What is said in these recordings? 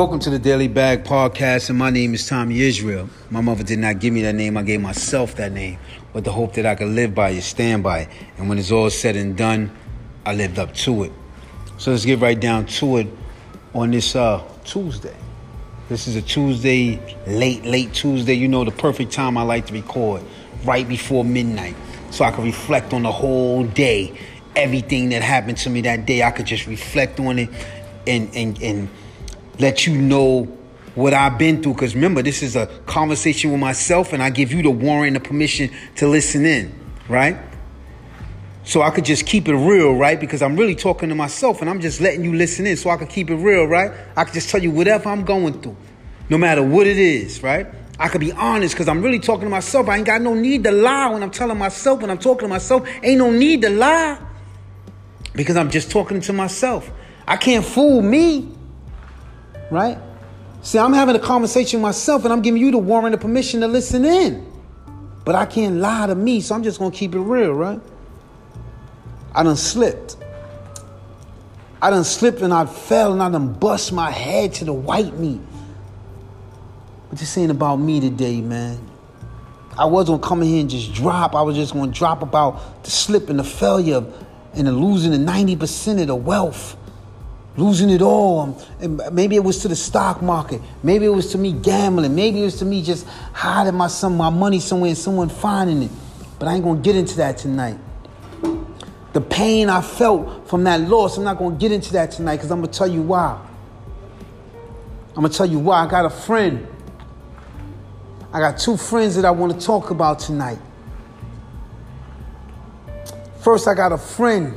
Welcome to the Daily Bag Podcast, and my name is Tommy Israel. My mother did not give me that name, I gave myself that name, with the hope that I could live by it, stand by it. And when it's all said and done, I lived up to it. So let's get right down to it on this uh, Tuesday. This is a Tuesday, late, late Tuesday. You know, the perfect time I like to record, right before midnight, so I can reflect on the whole day, everything that happened to me that day. I could just reflect on it and and and let you know what I've been through. Because remember, this is a conversation with myself, and I give you the warrant and the permission to listen in, right? So I could just keep it real, right? Because I'm really talking to myself and I'm just letting you listen in so I could keep it real, right? I could just tell you whatever I'm going through, no matter what it is, right? I could be honest because I'm really talking to myself. I ain't got no need to lie when I'm telling myself, when I'm talking to myself. Ain't no need to lie because I'm just talking to myself. I can't fool me right? See, I'm having a conversation myself and I'm giving you the warrant of permission to listen in. But I can't lie to me, so I'm just gonna keep it real, right? I done slipped. I done slipped and I fell and I done bust my head to the white meat. But this ain't about me today, man. I wasn't gonna come in here and just drop. I was just gonna drop about the slip and the failure and the losing the 90% of the wealth losing it all. Um, and maybe it was to the stock market. Maybe it was to me gambling. Maybe it was to me just hiding my some my money somewhere and someone finding it. But I ain't gonna get into that tonight. The pain I felt from that loss, I'm not gonna get into that tonight because I'm gonna tell you why. I'm gonna tell you why. I got a friend. I got two friends that I want to talk about tonight. First, I got a friend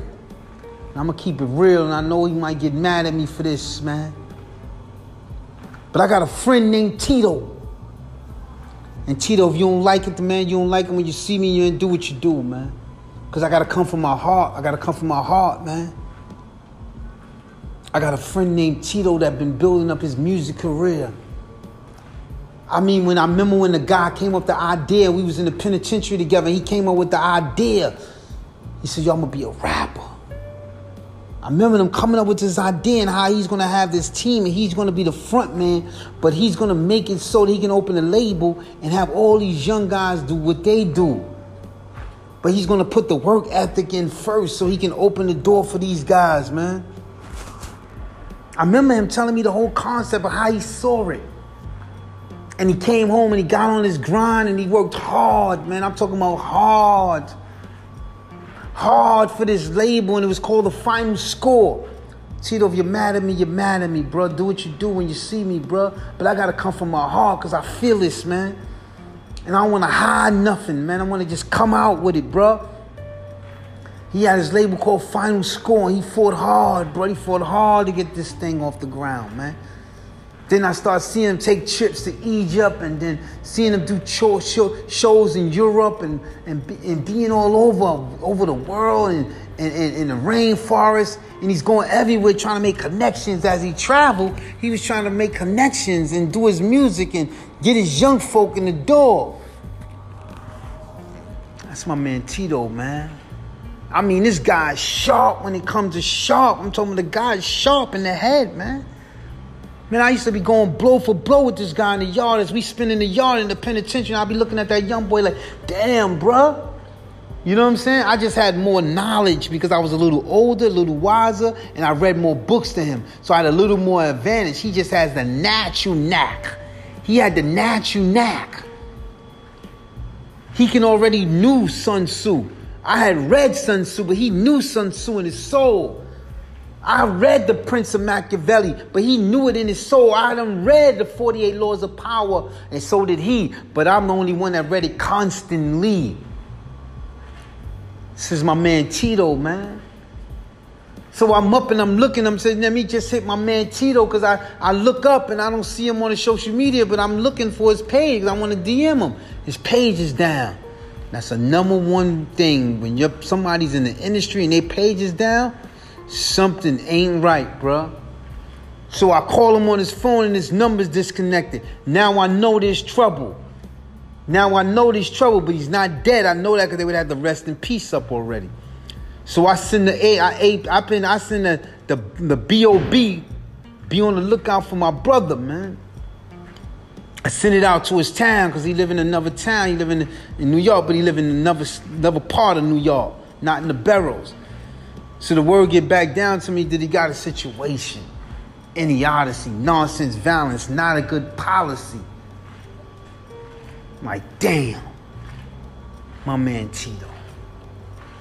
I'm gonna keep it real, and I know he might get mad at me for this, man. But I got a friend named Tito. And Tito, if you don't like it, man, you don't like it when you see me, you ain't do what you do, man. Because I gotta come from my heart. I gotta come from my heart, man. I got a friend named Tito that been building up his music career. I mean, when I remember when the guy came up the idea, we was in the penitentiary together, he came up with the idea. He said, yo, I'm gonna be a rapper. I remember them coming up with this idea and how he's gonna have this team and he's gonna be the front man, but he's gonna make it so that he can open a label and have all these young guys do what they do. But he's gonna put the work ethic in first so he can open the door for these guys, man. I remember him telling me the whole concept of how he saw it. And he came home and he got on his grind and he worked hard, man. I'm talking about hard hard for this label, and it was called the final score. Tito, if you're mad at me, you're mad at me, bro. Do what you do when you see me, bro. But I gotta come from my heart because I feel this, man. And I don't wanna hide nothing, man. I wanna just come out with it, bro. He had his label called Final Score, and he fought hard, bro. He fought hard to get this thing off the ground, man. Then I start seeing him take trips to Egypt and then seeing him do show, show, shows in Europe and, and, and being all over over the world and, and, and in the rainforest. And he's going everywhere trying to make connections as he traveled. He was trying to make connections and do his music and get his young folk in the door. That's my man Tito, man. I mean, this guy's sharp when it comes to sharp. I'm talking the guy's sharp in the head, man. Man, I used to be going blow for blow with this guy in the yard as we spin in the yard in the penitentiary. I'd be looking at that young boy like, damn, bruh. You know what I'm saying? I just had more knowledge because I was a little older, a little wiser, and I read more books than him. So I had a little more advantage. He just has the natural knack. He had the natural knack. He can already knew Sun Tzu. I had read Sun Tzu, but he knew Sun Tzu in his soul. I read the Prince of Machiavelli, but he knew it in his soul. I done read the 48 Laws of Power, and so did he. But I'm the only one that read it constantly. This is my man Tito, man. So I'm up and I'm looking, I'm saying, let me just hit my man Tito because I, I look up and I don't see him on the social media, but I'm looking for his page. I want to DM him. His page is down. That's a number one thing. When you're somebody's in the industry and their page is down, Something ain't right, bruh. So I call him on his phone and his number's disconnected. Now I know there's trouble. Now I know there's trouble, but he's not dead. I know that because they would have the rest in peace up already. So I send the A, I, A, I, I send the, the, the BOB be on the lookout for my brother, man. I send it out to his town because he live in another town. He live in, in New York, but he live in another another part of New York, not in the barrels. So the word get back down to me that he got a situation, idiocy, nonsense, violence, not a good policy. I'm like, damn, my man Tito. You know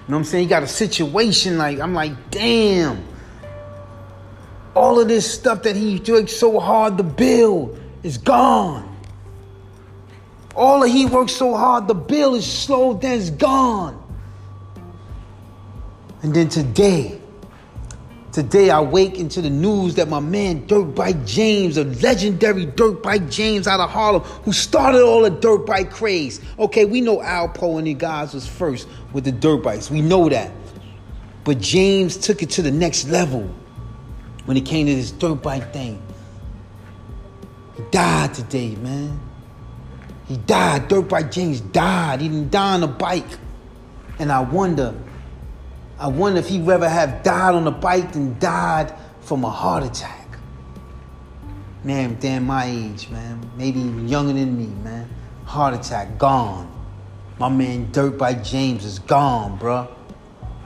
what I'm saying? He got a situation like, I'm like, damn. All of this stuff that he worked so hard to build is gone. All that he worked so hard to build is slowed down, is gone. And then today, today I wake into the news that my man Dirt Bike James, a legendary Dirt Bike James out of Harlem, who started all the dirt bike craze. Okay, we know Alpo and the guys was first with the dirt bikes. We know that. But James took it to the next level when it came to this dirt bike thing. He died today, man. He died. Dirt bike James died. He didn't die on a bike. And I wonder, I wonder if he'd rather have died on a bike than died from a heart attack. Man, damn my age, man. Maybe even younger than me, man. Heart attack, gone. My man Dirt Bike James is gone, bruh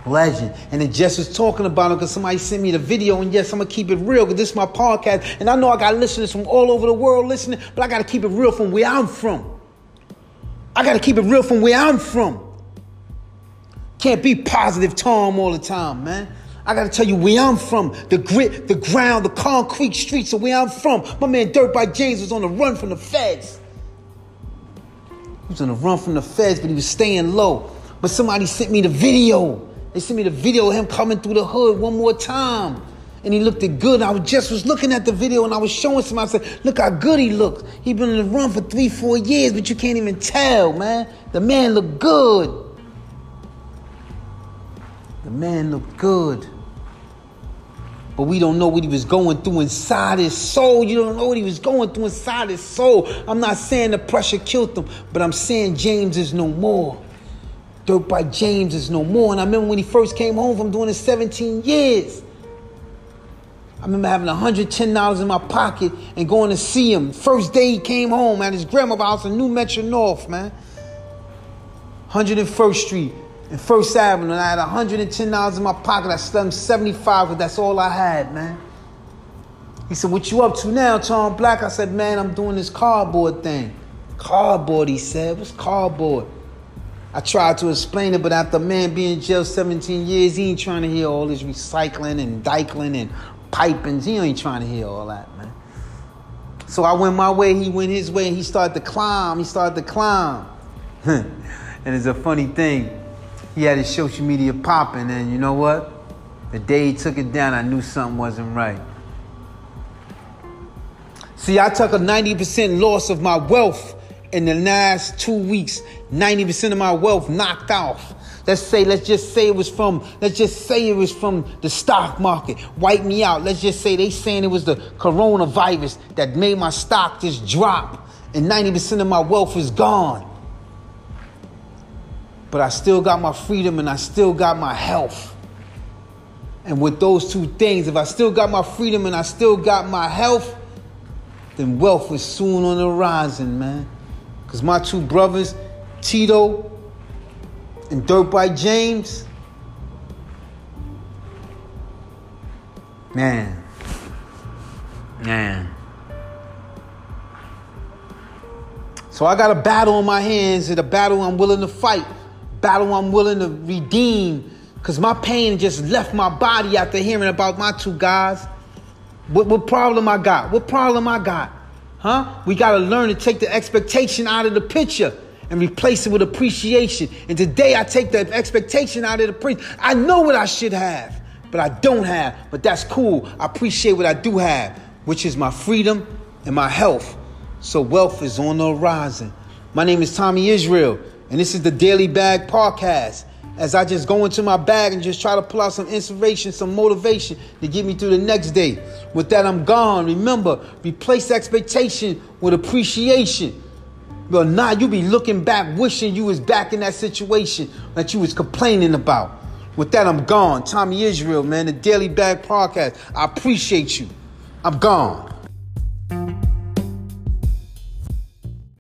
legend. And then Jess was talking about him because somebody sent me the video. And yes, I'm gonna keep it real because this is my podcast. And I know I got listeners from all over the world listening, but I gotta keep it real from where I'm from. I gotta keep it real from where I'm from. Can't be positive Tom all the time, man. I gotta tell you where I'm from. The grit, the ground, the concrete streets of where I'm from. My man Dirt Bike James was on the run from the feds. He was on the run from the feds, but he was staying low. But somebody sent me the video. They sent me the video of him coming through the hood one more time. And he looked good. I was just was looking at the video and I was showing somebody. I said, look how good he looks. He been in the run for three, four years, but you can't even tell, man. The man looked good. The man looked good. But we don't know what he was going through inside his soul. You don't know what he was going through inside his soul. I'm not saying the pressure killed him, but I'm saying James is no more. Dirt Bike James is no more. And I remember when he first came home from doing his 17 years. I remember having $110 in my pocket and going to see him. First day he came home at his grandmother's house in New Metro North, man. 101st Street and First Avenue. And I had $110 in my pocket. I slept 75 but that's all I had, man. He said, What you up to now, Tom Black? I said, Man, I'm doing this cardboard thing. Cardboard, he said. What's cardboard? I tried to explain it, but after man being in jail 17 years, he ain't trying to hear all this recycling and dyking and piping. He ain't trying to hear all that, man. So I went my way, he went his way, and he started to climb. He started to climb. and it's a funny thing. He had his social media popping, and you know what? The day he took it down, I knew something wasn't right. See, I took a 90% loss of my wealth in the last two weeks, 90% of my wealth knocked off. Let's say, let's just say it was from, let's just say it was from the stock market. Wipe me out. Let's just say they saying it was the coronavirus that made my stock just drop and 90% of my wealth is gone. But I still got my freedom and I still got my health. And with those two things, if I still got my freedom and I still got my health, then wealth is soon on the horizon, man. Because my two brothers, Tito and Dirt Bike James, man, man. So I got a battle on my hands and a battle I'm willing to fight, battle I'm willing to redeem, because my pain just left my body after hearing about my two guys. What, what problem I got? What problem I got? Huh? We got to learn to take the expectation out of the picture and replace it with appreciation. And today I take the expectation out of the picture. I know what I should have, but I don't have. But that's cool. I appreciate what I do have, which is my freedom and my health. So wealth is on the horizon. My name is Tommy Israel, and this is the Daily Bag Podcast as I just go into my bag and just try to pull out some inspiration, some motivation to get me through the next day. With that, I'm gone. Remember, replace expectation with appreciation. But now you be looking back, wishing you was back in that situation that you was complaining about. With that, I'm gone. Tommy Israel, man, the Daily Bag Podcast. I appreciate you. I'm gone.